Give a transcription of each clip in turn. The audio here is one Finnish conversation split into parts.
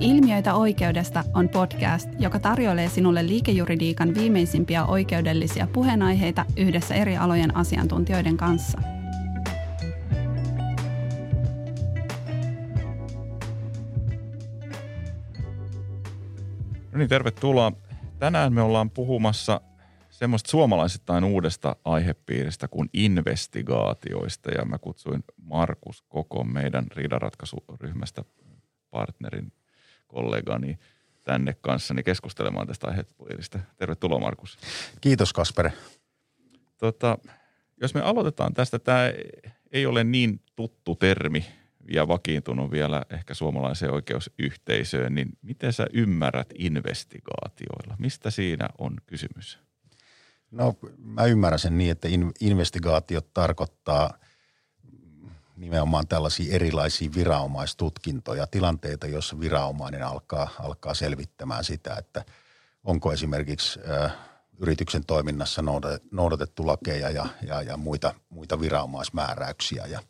Ilmiöitä oikeudesta on podcast, joka tarjoilee sinulle liikejuridiikan viimeisimpiä oikeudellisia puheenaiheita yhdessä eri alojen asiantuntijoiden kanssa. No niin, tervetuloa. Tänään me ollaan puhumassa semmoista suomalaisittain uudesta aihepiiristä kuin investigaatioista ja mä kutsuin Markus koko meidän riidaratkaisuryhmästä partnerin kollegani tänne kanssani keskustelemaan tästä aihepiiristä. Tervetuloa Markus. Kiitos Kasper. Tota, jos me aloitetaan tästä, tämä ei ole niin tuttu termi ja vakiintunut vielä ehkä suomalaiseen oikeusyhteisöön, niin miten sä ymmärrät investigaatioilla? Mistä siinä on kysymys? No mä ymmärrän sen niin, että investigaatiot tarkoittaa nimenomaan tällaisia erilaisia viranomaistutkintoja, tilanteita, joissa viranomainen alkaa, alkaa selvittämään sitä, että onko esimerkiksi ö, yrityksen toiminnassa noudatettu lakeja ja, ja, ja muita, muita viranomaismääräyksiä. Ja,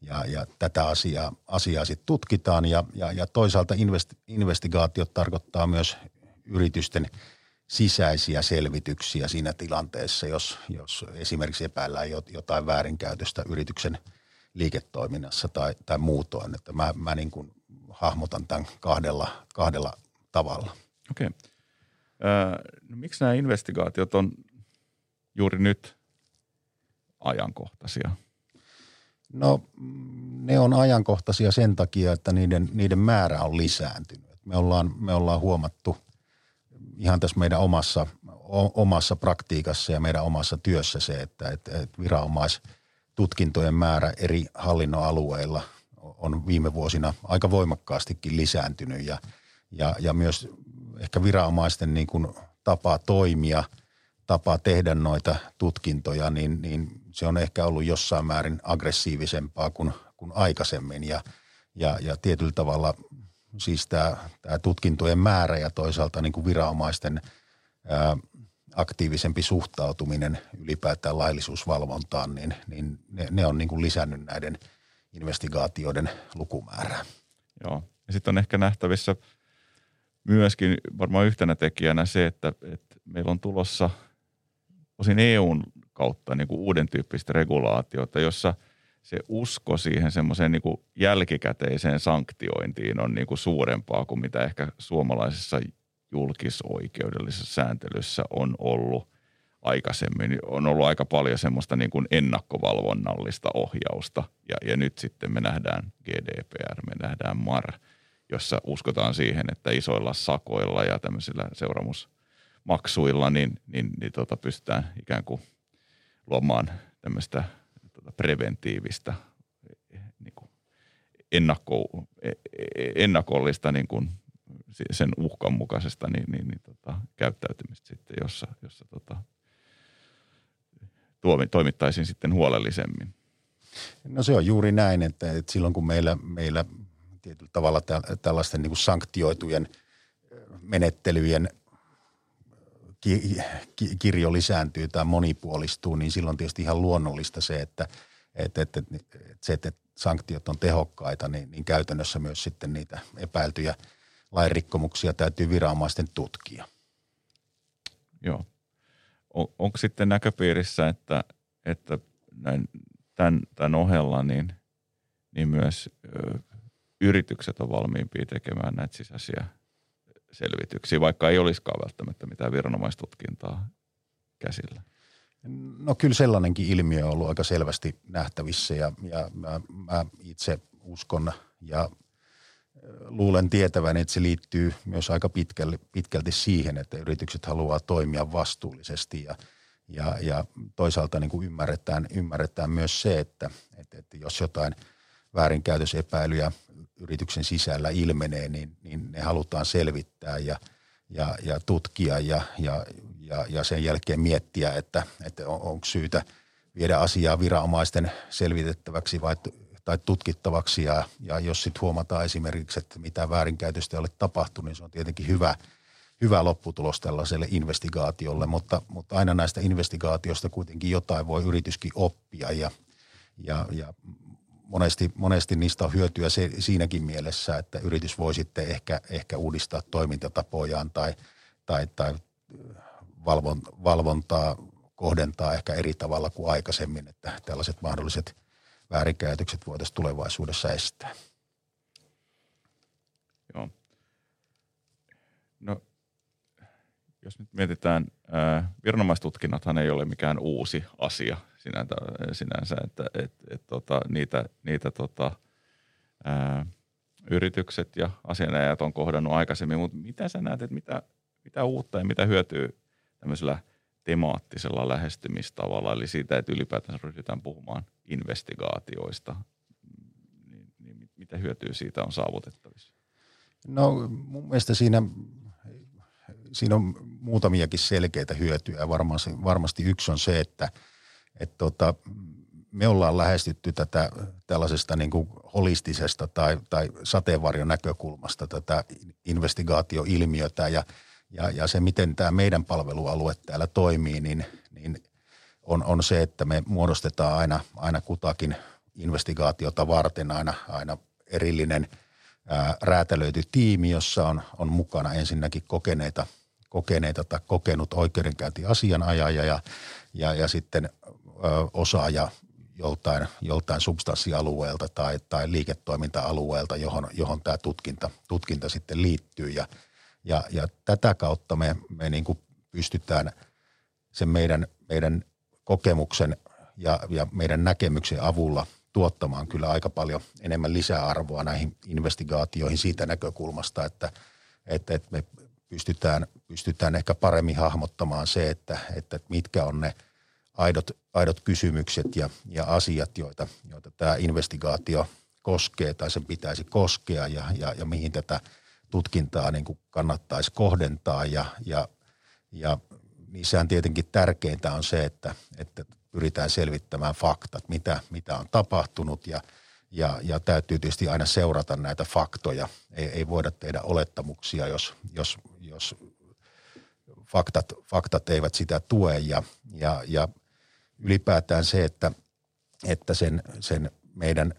ja, ja tätä asiaa, asiaa sitten tutkitaan ja, ja, ja toisaalta invest, investigaatiot tarkoittaa myös yritysten – sisäisiä selvityksiä siinä tilanteessa, jos, jos esimerkiksi epäillään jotain väärinkäytöstä yrityksen liiketoiminnassa tai, tai muutoin. Että mä, mä niin kuin hahmotan tämän kahdella, kahdella tavalla. Okei. Okay. no, miksi nämä investigaatiot on juuri nyt ajankohtaisia? No ne on ajankohtaisia sen takia, että niiden, niiden määrä on lisääntynyt. Me ollaan, me ollaan huomattu ihan tässä meidän omassa, omassa praktiikassa ja meidän omassa työssä se, että, että, että viranomaistutkintojen määrä eri hallinnon alueilla on viime vuosina aika voimakkaastikin lisääntynyt ja, ja, ja myös ehkä viranomaisten niin kuin tapa toimia, tapa tehdä noita tutkintoja, niin, niin se on ehkä ollut jossain määrin aggressiivisempaa kuin, kuin aikaisemmin. Ja, ja, ja tietyllä tavalla siis tämä, tämä tutkintojen määrä ja toisaalta niin kuin viranomaisten aktiivisempi suhtautuminen ylipäätään laillisuusvalvontaan, niin, niin ne, ne on niin kuin lisännyt näiden investigaatioiden lukumäärää. Joo, ja sitten on ehkä nähtävissä myöskin varmaan yhtenä tekijänä se, että, että meillä on tulossa osin EUn kautta niin kuin uuden tyyppistä regulaatiota, jossa – se usko siihen semmoiseen niin kuin jälkikäteiseen sanktiointiin on niin kuin suurempaa kuin mitä ehkä suomalaisessa julkisoikeudellisessa sääntelyssä on ollut aikaisemmin. On ollut aika paljon semmoista niin kuin ennakkovalvonnallista ohjausta ja, ja nyt sitten me nähdään GDPR, me nähdään MAR, jossa uskotaan siihen, että isoilla sakoilla ja tämmöisillä seuraamusmaksuilla niin, niin, niin tota pystytään ikään kuin luomaan tämmöistä – tuota preventiivistä niin kuin ennakko, e, e, ennakollista niin kuin sen uhkan mukaisesta niin, niin, niin tota, käyttäytymistä sitten, jossa, jossa tota, tuomi, toimittaisiin sitten huolellisemmin. No se on juuri näin, että, että silloin kun meillä, meillä tietyllä tavalla tällaisten niin kuin sanktioitujen menettelyjen kirjo lisääntyy tai monipuolistuu, niin silloin tietysti ihan luonnollista se, että, että, että, että se, että sanktiot on tehokkaita, niin, niin käytännössä myös sitten niitä epäiltyjä lainrikkomuksia täytyy viranomaisten tutkia. Joo. On, onko sitten näköpiirissä, että, että näin, tämän, tämän ohella niin, niin myös ö, yritykset on valmiimpia tekemään näitä sisäisiä selvityksiä, vaikka ei olisikaan välttämättä mitään viranomaistutkintaa käsillä? No kyllä sellainenkin ilmiö on ollut aika selvästi nähtävissä ja, ja mä, mä itse uskon ja luulen tietävän, että se liittyy myös aika pitkälti, pitkälti siihen, että yritykset haluaa toimia vastuullisesti ja, ja, ja toisaalta niin kuin ymmärretään, ymmärretään myös se, että, että, että jos jotain väärinkäytösepäilyjä yrityksen sisällä ilmenee, niin, niin ne halutaan selvittää ja, ja, ja tutkia ja, ja, ja, ja sen jälkeen miettiä, että, että on, onko syytä viedä asiaa viranomaisten selvitettäväksi vai, tai tutkittavaksi. Ja, ja jos sitten huomataan esimerkiksi, että mitä väärinkäytöstä ei ole tapahtunut, niin se on tietenkin hyvä, hyvä lopputulos tällaiselle investigaatiolle, mutta, mutta aina näistä investigaatiosta kuitenkin jotain voi yrityskin oppia ja, ja, ja monesti, monesti niistä on hyötyä se, siinäkin mielessä, että yritys voi sitten ehkä, ehkä uudistaa toimintatapojaan tai, tai, tai valvon, valvontaa kohdentaa ehkä eri tavalla kuin aikaisemmin, että tällaiset mahdolliset väärinkäytökset voitaisiin tulevaisuudessa estää. Joo. No, jos nyt mietitään, ää, viranomaistutkinnathan ei ole mikään uusi asia sinänsä, sinänsä että et, et, tota, niitä, niitä tota, ää, yritykset ja asianajat on kohdannut aikaisemmin, mutta mitä sä näet, että mitä, mitä uutta ja mitä hyötyy tämmöisellä temaattisella lähestymistavalla, eli siitä, että ylipäätään ryhdytään puhumaan investigaatioista, niin, niin mitä hyötyä siitä on saavutettavissa? No mun mielestä siinä, siinä on muutamiakin selkeitä hyötyjä. Varmasti, varmasti yksi on se, että – että tota, me ollaan lähestytty tätä tällaisesta niin kuin holistisesta tai, tai sateenvarjon näkökulmasta tätä investigaatioilmiötä ja, ja, ja se, miten tämä meidän palvelualue täällä toimii, niin, niin on, on se, että me muodostetaan aina, aina kutakin investigaatiota varten aina, aina erillinen ää, räätälöity tiimi, jossa on, on mukana ensinnäkin kokeneita, kokeneita tai kokenut oikeudenkäyntiasianajaja ja, ja, ja sitten osaaja joltain, joltain substanssialueelta tai, tai liiketoiminta-alueelta, johon, johon tämä tutkinta, tutkinta sitten liittyy. Ja, ja, ja tätä kautta me, me niin kuin pystytään sen meidän, meidän kokemuksen ja, ja meidän näkemyksen avulla tuottamaan kyllä aika paljon enemmän lisäarvoa näihin investigaatioihin siitä näkökulmasta, että, että, että me pystytään, pystytään ehkä paremmin hahmottamaan se, että, että mitkä on ne – aidot, aidot kysymykset ja, ja asiat, joita, joita tämä investigaatio koskee tai sen pitäisi koskea ja, ja, ja mihin tätä tutkintaa niin kuin kannattaisi kohdentaa ja, ja, ja niissähän tietenkin tärkeintä on se, että, että pyritään selvittämään faktat, mitä, mitä on tapahtunut ja, ja, ja täytyy tietysti aina seurata näitä faktoja. Ei, ei voida tehdä olettamuksia, jos, jos, jos faktat, faktat eivät sitä tue ja, ja, ja ylipäätään se, että, että sen, sen meidän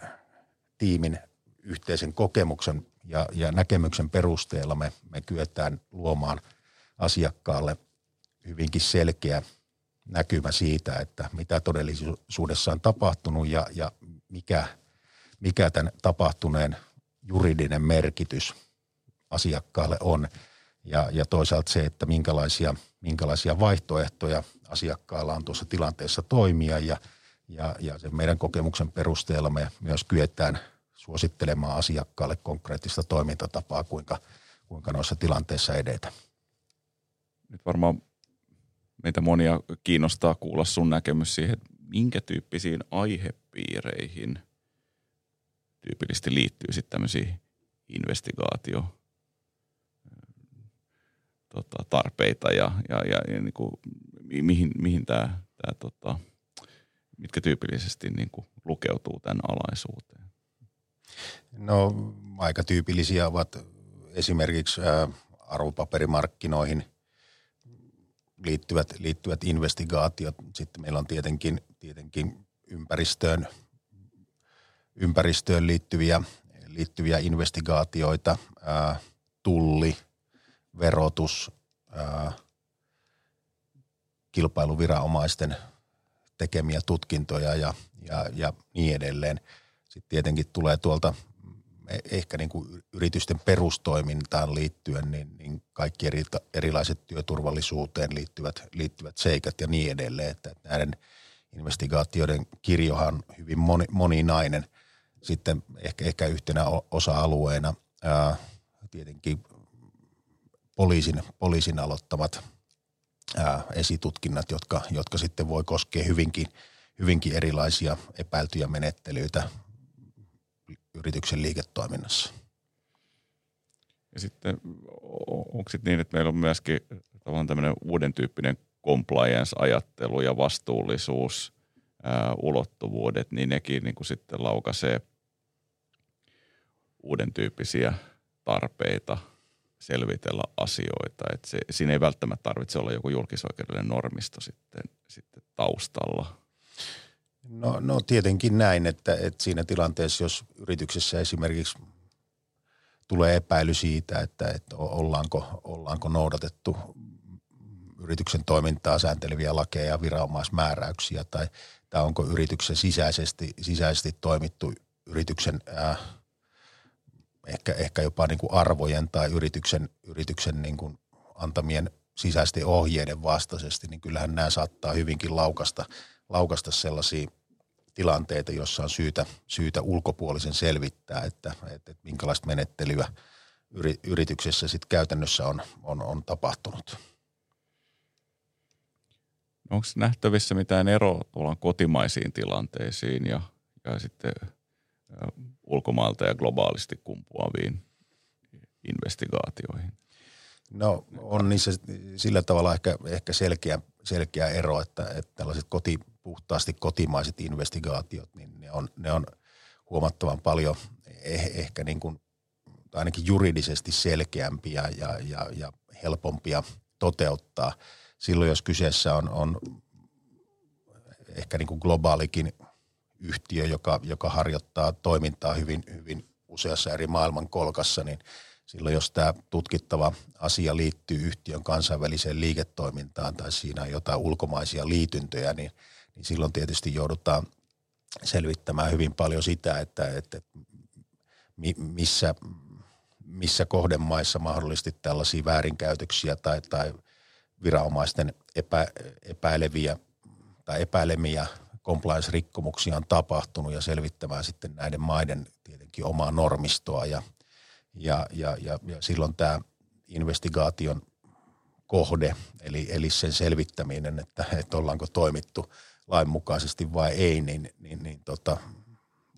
tiimin yhteisen kokemuksen ja, ja näkemyksen perusteella me, me kyetään luomaan asiakkaalle hyvinkin selkeä näkymä siitä, että mitä todellisuudessa on tapahtunut ja, ja mikä, mikä tämän tapahtuneen juridinen merkitys asiakkaalle on. Ja, ja toisaalta se, että minkälaisia, minkälaisia vaihtoehtoja asiakkaalla on tuossa tilanteessa toimia ja, ja, ja sen meidän kokemuksen perusteella me myös kyetään suosittelemaan asiakkaalle konkreettista toimintatapaa, kuinka, kuinka noissa tilanteissa edetä. Nyt varmaan meitä monia kiinnostaa kuulla sun näkemys siihen, että minkä tyyppisiin aihepiireihin tyypillisesti liittyy sitten tämmöisiä investigaatio tota, tarpeita ja, ja, ja, ja niin kuin mihin, mihin tämä, tämä tota, mitkä tyypillisesti niin kuin lukeutuu tämän alaisuuteen? No aika tyypillisiä ovat esimerkiksi arvopaperimarkkinoihin liittyvät, liittyvät investigaatiot. Sitten meillä on tietenkin, tietenkin ympäristöön, ympäristöön liittyviä, liittyviä investigaatioita, tulli, verotus, kilpailuviranomaisten tekemiä tutkintoja ja, ja, ja niin edelleen. Sitten tietenkin tulee tuolta e, ehkä niin kuin yritysten perustoimintaan liittyen, niin, niin kaikki eri, erilaiset työturvallisuuteen liittyvät, liittyvät seikat ja niin edelleen. Että näiden investigaatioiden kirjohan hyvin moni, moninainen. Sitten ehkä, ehkä yhtenä osa-alueena ää, tietenkin poliisin, poliisin aloittamat – ää, esitutkinnat, jotka, jotka sitten voi koskea hyvinkin, hyvinkin erilaisia epäiltyjä menettelyitä yrityksen liiketoiminnassa. Ja sitten onko sitten niin, että meillä on myöskin tavallaan tämmöinen uuden tyyppinen compliance-ajattelu ja vastuullisuus, ää, ulottuvuudet, niin nekin niin kuin sitten laukaisee uuden tyyppisiä tarpeita – selvitellä asioita. Että se, siinä ei välttämättä tarvitse olla joku julkisoikeudellinen normisto sitten, sitten taustalla. No, no tietenkin näin, että, että siinä tilanteessa, jos yrityksessä esimerkiksi tulee epäily siitä, että, että ollaanko, ollaanko noudatettu yrityksen toimintaa säänteleviä lakeja ja viranomaismääräyksiä tai, tai onko yrityksen sisäisesti, sisäisesti toimittu yrityksen ää, ehkä, ehkä jopa niin kuin arvojen tai yrityksen, yrityksen niin kuin antamien sisäisten ohjeiden vastaisesti, niin kyllähän nämä saattaa hyvinkin laukasta, laukasta sellaisia tilanteita, joissa on syytä, syytä ulkopuolisen selvittää, että, että, että minkälaista menettelyä yrityksessä sitten käytännössä on, on, on tapahtunut. Onko nähtävissä mitään eroa kotimaisiin tilanteisiin ja, ja sitten ulkomailta ja globaalisti kumpuaviin investigaatioihin? No on niissä sillä tavalla ehkä, ehkä selkeä, selkeä ero, että, että tällaiset koti, puhtaasti kotimaiset investigaatiot, niin ne on, ne on huomattavan paljon eh, ehkä niin kuin, ainakin juridisesti selkeämpiä ja, ja, ja helpompia toteuttaa. Silloin jos kyseessä on, on ehkä niin kuin globaalikin yhtiö, joka, joka harjoittaa toimintaa hyvin, hyvin useassa eri maailman kolkassa, niin silloin jos tämä tutkittava asia liittyy yhtiön kansainväliseen liiketoimintaan tai siinä on jotain ulkomaisia liityntöjä, niin, niin silloin tietysti joudutaan selvittämään hyvin paljon sitä, että, että missä, missä kohdemaissa mahdollisesti tällaisia väärinkäytöksiä tai, tai viranomaisten epä, epäileviä tai epäilemiä compliance-rikkomuksia on tapahtunut ja selvittämään sitten näiden maiden tietenkin omaa normistoa ja, ja, ja, ja, ja silloin tämä investigaation kohde, eli, eli sen selvittäminen, että, että ollaanko toimittu lainmukaisesti vai ei, niin, niin, niin tota,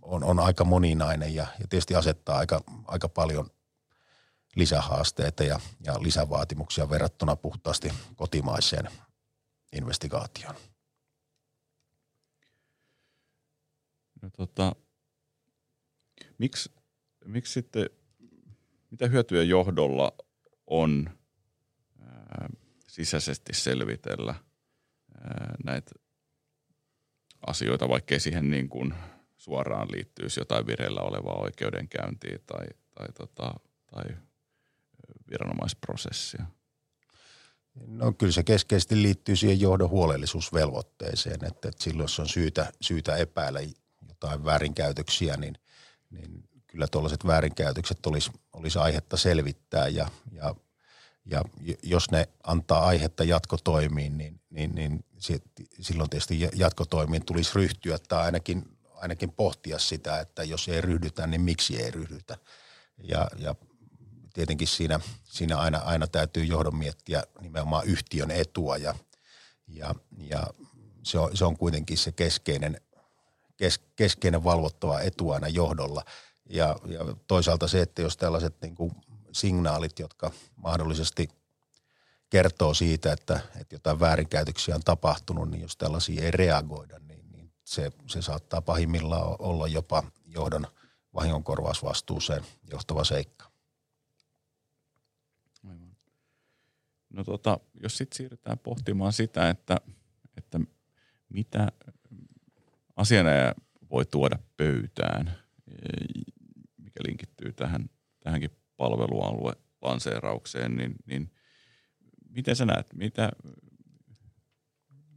on, on aika moninainen ja, ja tietysti asettaa aika, aika paljon lisähaasteita ja, ja lisävaatimuksia verrattuna puhtaasti kotimaiseen investigaatioon. No, tota, miksi, miksi sitten, mitä hyötyjä johdolla on ää, sisäisesti selvitellä ää, näitä asioita, vaikkei siihen niin kuin suoraan liittyisi jotain vireillä olevaa oikeudenkäyntiä tai, tai, tota, tai viranomaisprosessia? No kyllä se keskeisesti liittyy siihen johdon huolellisuusvelvoitteeseen, että, että silloin jos on syytä, syytä epäillä jotain väärinkäytöksiä, niin, niin kyllä tuollaiset väärinkäytökset olisi, olisi aihetta selvittää ja, ja, ja jos ne antaa aihetta jatkotoimiin, niin, niin, niin silloin tietysti jatkotoimiin tulisi ryhtyä tai ainakin, ainakin pohtia sitä, että jos ei ryhdytä, niin miksi ei ryhdytä. Ja, ja tietenkin siinä, siinä aina, aina täytyy johdon miettiä nimenomaan yhtiön etua ja, ja, ja se, on, se on kuitenkin se keskeinen kes, keskeinen valvottava etu aina johdolla. Ja, ja toisaalta se, että jos tällaiset niin kuin signaalit, jotka mahdollisesti kertoo siitä, että, että jotain väärinkäytöksiä on tapahtunut, niin jos tällaisia ei reagoida, niin, niin se, se saattaa pahimmillaan olla jopa johdon vahingonkorvausvastuuseen johtava seikka. No tota, jos sitten siirrytään pohtimaan sitä, että, että mitä asianajaja voi tuoda pöytään, mikä linkittyy tähän, tähänkin palvelualue lanseeraukseen, niin, niin miten sä näet, mitä,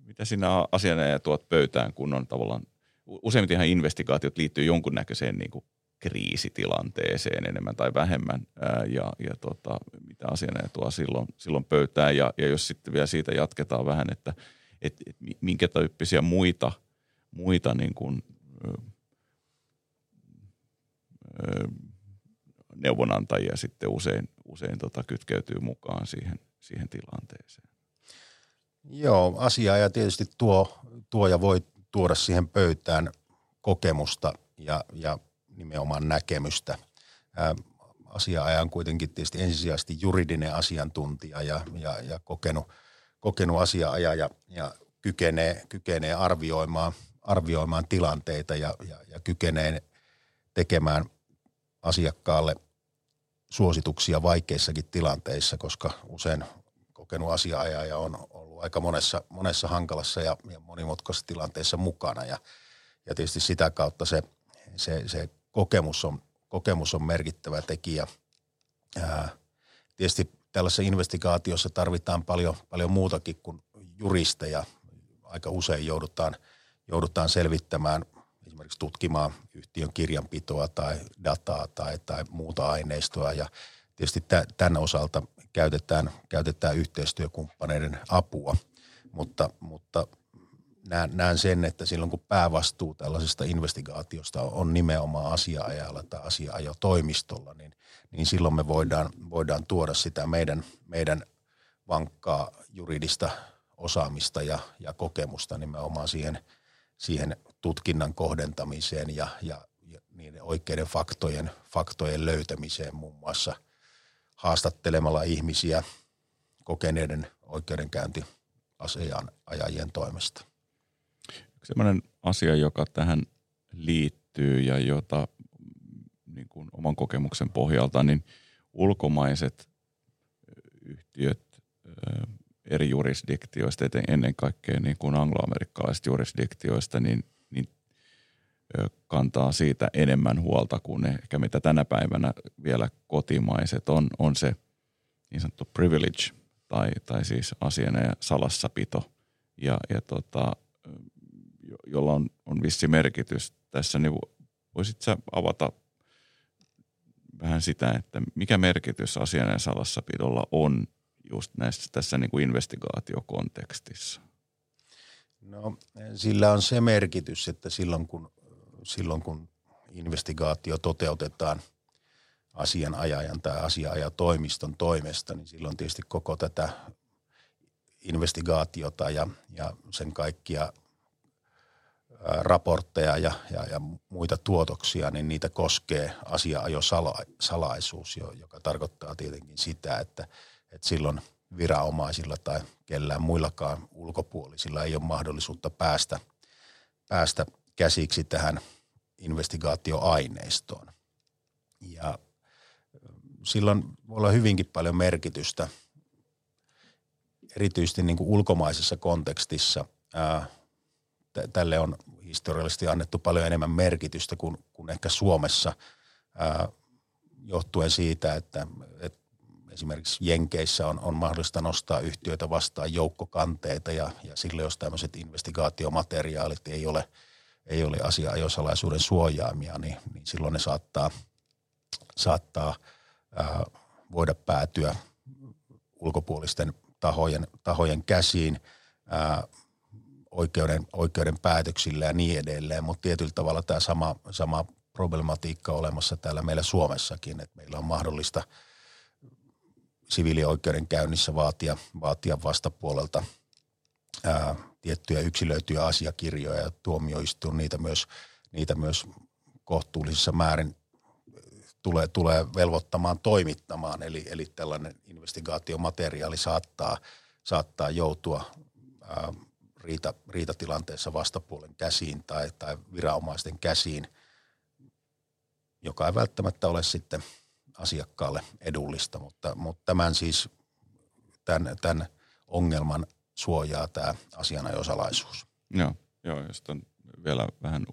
mitä sinä asianajaja tuot pöytään, kun on tavallaan, useimmitenhan investigaatiot liittyy jonkunnäköiseen niin kuin kriisitilanteeseen enemmän tai vähemmän ää, ja, ja tota, mitä asianajaja tuo silloin, silloin pöytään ja, ja jos sitten vielä siitä jatketaan vähän, että et, et minkä tyyppisiä muita – muita niin kuin, ö, ö, neuvonantajia sitten usein, usein tota kytkeytyy mukaan siihen, siihen tilanteeseen. Joo, asiaa ja tietysti tuo, tuo ja voi tuoda siihen pöytään kokemusta ja, ja nimenomaan näkemystä. Ää, asiaaja on kuitenkin tietysti ensisijaisesti juridinen asiantuntija ja, ja, ja kokenut, kokenut asiaaja ja, ja kykenee, kykenee arvioimaan – arvioimaan tilanteita ja, ja, ja kykenee tekemään asiakkaalle suosituksia vaikeissakin tilanteissa, koska usein kokenut asiaajaja on ollut aika monessa, monessa hankalassa ja, ja monimutkaisessa tilanteessa mukana. Ja, ja tietysti sitä kautta se, se, se kokemus, on, kokemus on merkittävä tekijä. Ää, tietysti tällaisessa investigaatiossa tarvitaan paljon, paljon muutakin kuin juristeja. Aika usein joudutaan, joudutaan selvittämään esimerkiksi tutkimaan yhtiön kirjanpitoa tai dataa tai, tai muuta aineistoa. Ja tietysti tämän osalta käytetään, käytetään yhteistyökumppaneiden apua, mutta, mutta näen, näen sen, että silloin kun päävastuu tällaisesta investigaatiosta on nimenomaan asiaajalla tai asiaajotoimistolla, niin, niin silloin me voidaan, voidaan tuoda sitä meidän, meidän vankkaa juridista osaamista ja, ja kokemusta nimenomaan siihen, siihen tutkinnan kohdentamiseen ja, ja, ja niiden oikeiden faktojen, faktojen löytämiseen muun muassa haastattelemalla ihmisiä kokeneiden oikeudenkäyntiasian ajajien toimesta. Sellainen asia, joka tähän liittyy ja jota niin kuin oman kokemuksen pohjalta, niin ulkomaiset yhtiöt eri jurisdiktioista, ennen kaikkea niin kuin angloamerikkaisista jurisdiktioista, niin, niin kantaa siitä enemmän huolta kuin ehkä mitä tänä päivänä vielä kotimaiset on, on se niin sanottu privilege tai, tai siis asian ja salassapito. Ja, ja tota, jolla on, on vissi merkitys tässä, niin voisit sä avata vähän sitä, että mikä merkitys asian ja salassapidolla on just näissä, tässä niin kuin investigaatiokontekstissa? No sillä on se merkitys, että silloin kun, silloin kun investigaatio toteutetaan asianajajan tai asiaajatoimiston toimesta, niin silloin tietysti koko tätä investigaatiota ja, ja sen kaikkia raportteja ja, ja, ja muita tuotoksia, niin niitä koskee asia-ajosalaisuus, joka tarkoittaa tietenkin sitä, että, että silloin viranomaisilla tai kellään muillakaan ulkopuolisilla ei ole mahdollisuutta päästä, päästä käsiksi tähän investigaatioaineistoon. Ja silloin voi olla hyvinkin paljon merkitystä, erityisesti niin kuin ulkomaisessa kontekstissa. Tälle on historiallisesti annettu paljon enemmän merkitystä kuin, kuin ehkä Suomessa johtuen siitä, että, että esimerkiksi Jenkeissä on, on mahdollista nostaa yhtiöitä vastaan joukkokanteita ja, ja sille jos tämmöiset investigaatiomateriaalit ei ole, ei ole asia-ajosalaisuuden suojaamia, niin, niin silloin ne saattaa, saattaa ää, voida päätyä ulkopuolisten tahojen, tahojen käsiin. Ää, oikeuden, oikeuden päätöksillä ja niin edelleen, mutta tietyllä tavalla tämä sama, sama problematiikka olemassa täällä meillä Suomessakin, että meillä on mahdollista siviilioikeuden käynnissä vaatia, vaatia vastapuolelta ää, tiettyjä yksilöityjä asiakirjoja ja tuomioistuin niitä myös, niitä myös kohtuullisissa määrin tulee, tulee velvoittamaan toimittamaan, eli, eli tällainen investigaatiomateriaali saattaa, saattaa joutua ää, riita, riitatilanteessa vastapuolen käsiin tai, tai viranomaisten käsiin, joka ei välttämättä ole sitten asiakkaalle edullista, mutta, mutta tämän siis, tämän, tämän ongelman suojaa tämä asianajosalaisuus. Joo, joo ja sitten vielä vähän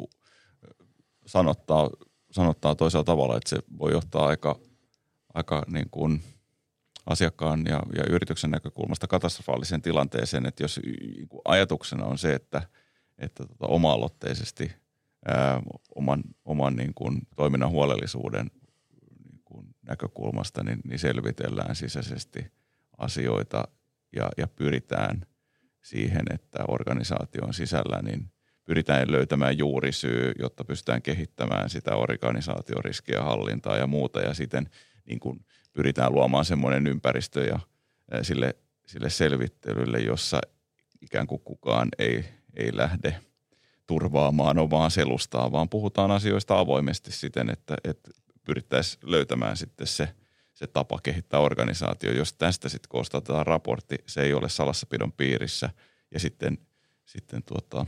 sanottaa, sanottaa toisella tavalla, että se voi johtaa aika, aika niin kuin – asiakkaan ja, ja yrityksen näkökulmasta katastrofaaliseen tilanteeseen, että jos niinku ajatuksena on se, että, että tota, oma-aloitteisesti ää, oman, oman niin kuin, toiminnan huolellisuuden niin näkökulmasta niin, niin selvitellään sisäisesti asioita ja, ja pyritään siihen, että organisaation sisällä niin pyritään löytämään juurisyy, jotta pystytään kehittämään sitä organisaation riskiä hallintaa ja muuta. Ja sitten niin kuin pyritään luomaan semmoinen ympäristö ja sille, sille selvittelylle, jossa ikään kuin kukaan ei, ei lähde turvaamaan omaa selustaa, vaan puhutaan asioista avoimesti siten, että, että pyrittäisiin löytämään sitten se, se tapa kehittää organisaatio. Jos tästä sitten koostetaan raportti, se ei ole salassapidon piirissä ja sitten, sitten tuota,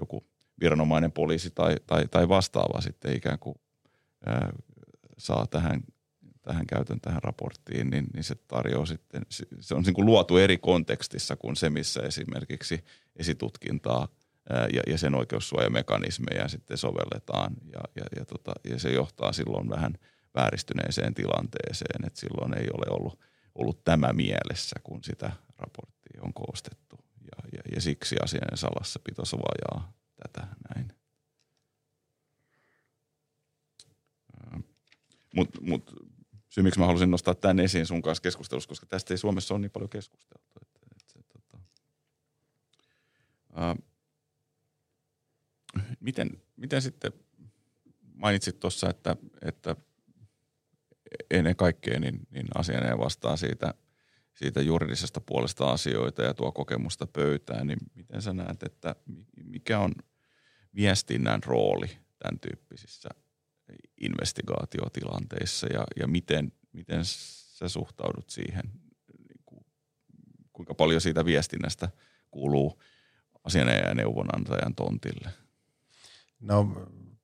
joku viranomainen poliisi tai, tai, tai vastaava sitten ikään kuin ää, saa tähän tähän käytön tähän raporttiin, niin, niin se tarjoaa sitten, se on niin kuin luotu eri kontekstissa kuin se, missä esimerkiksi esitutkintaa ja, ja sen oikeussuojamekanismeja sitten sovelletaan ja, ja, ja, tota, ja se johtaa silloin vähän vääristyneeseen tilanteeseen, että silloin ei ole ollut, ollut tämä mielessä, kun sitä raporttia on koostettu ja, ja, ja siksi asian salassapito vajaa tätä näin. Mutta mut, syy, miksi mä halusin nostaa tämän esiin sun kanssa keskustelussa, koska tästä ei Suomessa ole niin paljon keskusteltu. Että, että, että, tota, ää, miten, miten sitten mainitsit tuossa, että, että ennen kaikkea niin, niin asianajaja vastaa siitä, siitä juridisesta puolesta asioita ja tuo kokemusta pöytään, niin miten sä näet, että mikä on viestinnän rooli tämän tyyppisissä investigaatiotilanteissa ja, ja miten, miten sä suhtaudut siihen, niin kuin, kuinka paljon siitä viestinnästä kuuluu asianajajan neuvonantajan tontille? No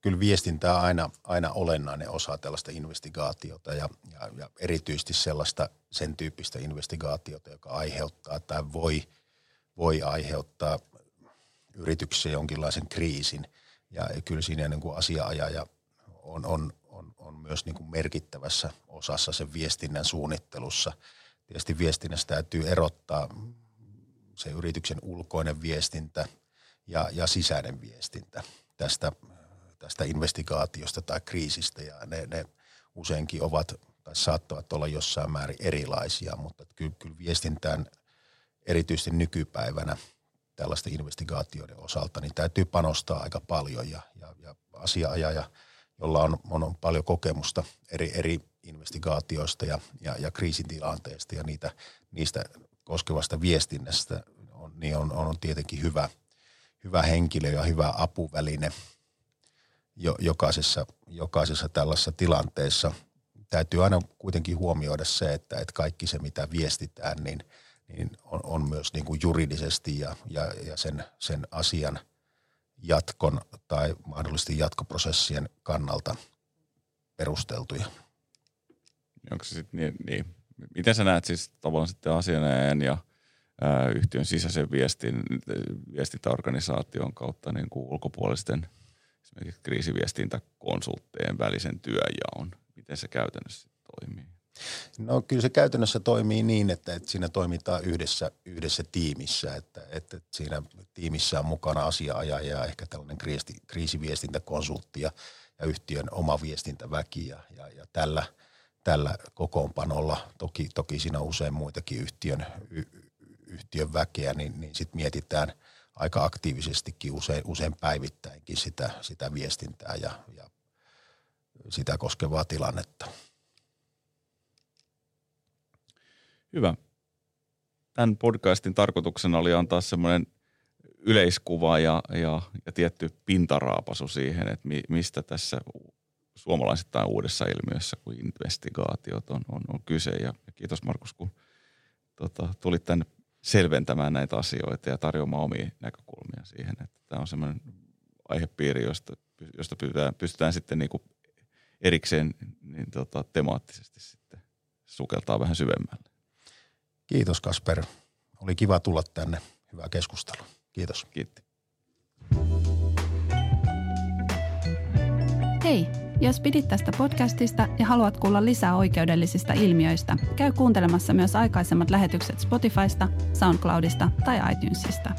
kyllä viestintä on aina, aina olennainen osa tällaista investigaatiota ja, ja, ja erityisesti sellaista sen tyyppistä investigaatiota, joka aiheuttaa tai voi, voi aiheuttaa yrityksessä jonkinlaisen kriisin. Ja kyllä siinä niin kuin asiaajaja on, on, on, on myös niin kuin merkittävässä osassa sen viestinnän suunnittelussa. Tietysti viestinnässä täytyy erottaa se yrityksen ulkoinen viestintä ja, ja sisäinen viestintä tästä, tästä investigaatiosta tai kriisistä ja ne, ne useinkin ovat tai saattavat olla jossain määrin erilaisia, mutta kyllä, kyllä viestintään erityisesti nykypäivänä tällaisten investigaatioiden osalta, niin täytyy panostaa aika paljon ja, ja, ja asiaajaja, jolla on, on, on paljon kokemusta eri, eri investigaatioista ja, ja, ja kriisitilanteista ja niitä, niistä koskevasta viestinnästä, on, niin on, on tietenkin hyvä, hyvä henkilö ja hyvä apuväline jo, jokaisessa, jokaisessa tällaisessa tilanteessa. Täytyy aina kuitenkin huomioida se, että, että kaikki se, mitä viestitään, niin, niin on, on myös niin kuin juridisesti ja, ja, ja sen, sen asian jatkon tai mahdollisesti jatkoprosessien kannalta perusteltuja. Onko se sitten niin, niin, miten sä näet siis tavallaan sitten asianajajan ja yhtiön sisäisen viestin, viestintäorganisaation kautta niin kuin ulkopuolisten esimerkiksi kriisiviestintäkonsulttien välisen työjaon? Miten se käytännössä toimii? No kyllä se käytännössä toimii niin, että, että siinä toimitaan yhdessä, yhdessä tiimissä, että, että siinä tiimissä on mukana asiaajaja ja ehkä tällainen kriisi, kriisiviestintäkonsultti ja, ja yhtiön oma viestintäväki ja, ja, ja tällä, tällä kokoonpanolla, toki, toki siinä on usein muitakin yhtiön, yhtiön väkeä, niin, niin sitten mietitään aika aktiivisestikin usein, usein päivittäinkin sitä, sitä viestintää ja, ja sitä koskevaa tilannetta. Hyvä. Tämän podcastin tarkoituksena oli antaa semmoinen yleiskuva ja, ja, ja tietty pintaraapasu siihen, että mi, mistä tässä suomalaisittain uudessa ilmiössä kuin investigaatiot on, on, on kyse. Ja, ja kiitos Markus, kun tota, tulit tänne selventämään näitä asioita ja tarjoamaan omia näkökulmia siihen. Että tämä on semmoinen aihepiiri, josta, josta pystytään, pystytään sitten niin kuin erikseen niin tota, temaattisesti sitten sukeltaa vähän syvemmälle. Kiitos Kasper. Oli kiva tulla tänne. Hyvää keskustelua. Kiitos. Kiitti. Jos pidit tästä podcastista ja haluat kuulla lisää oikeudellisista ilmiöistä, käy kuuntelemassa myös aikaisemmat lähetykset Spotifysta, SoundCloudista tai iTunesista.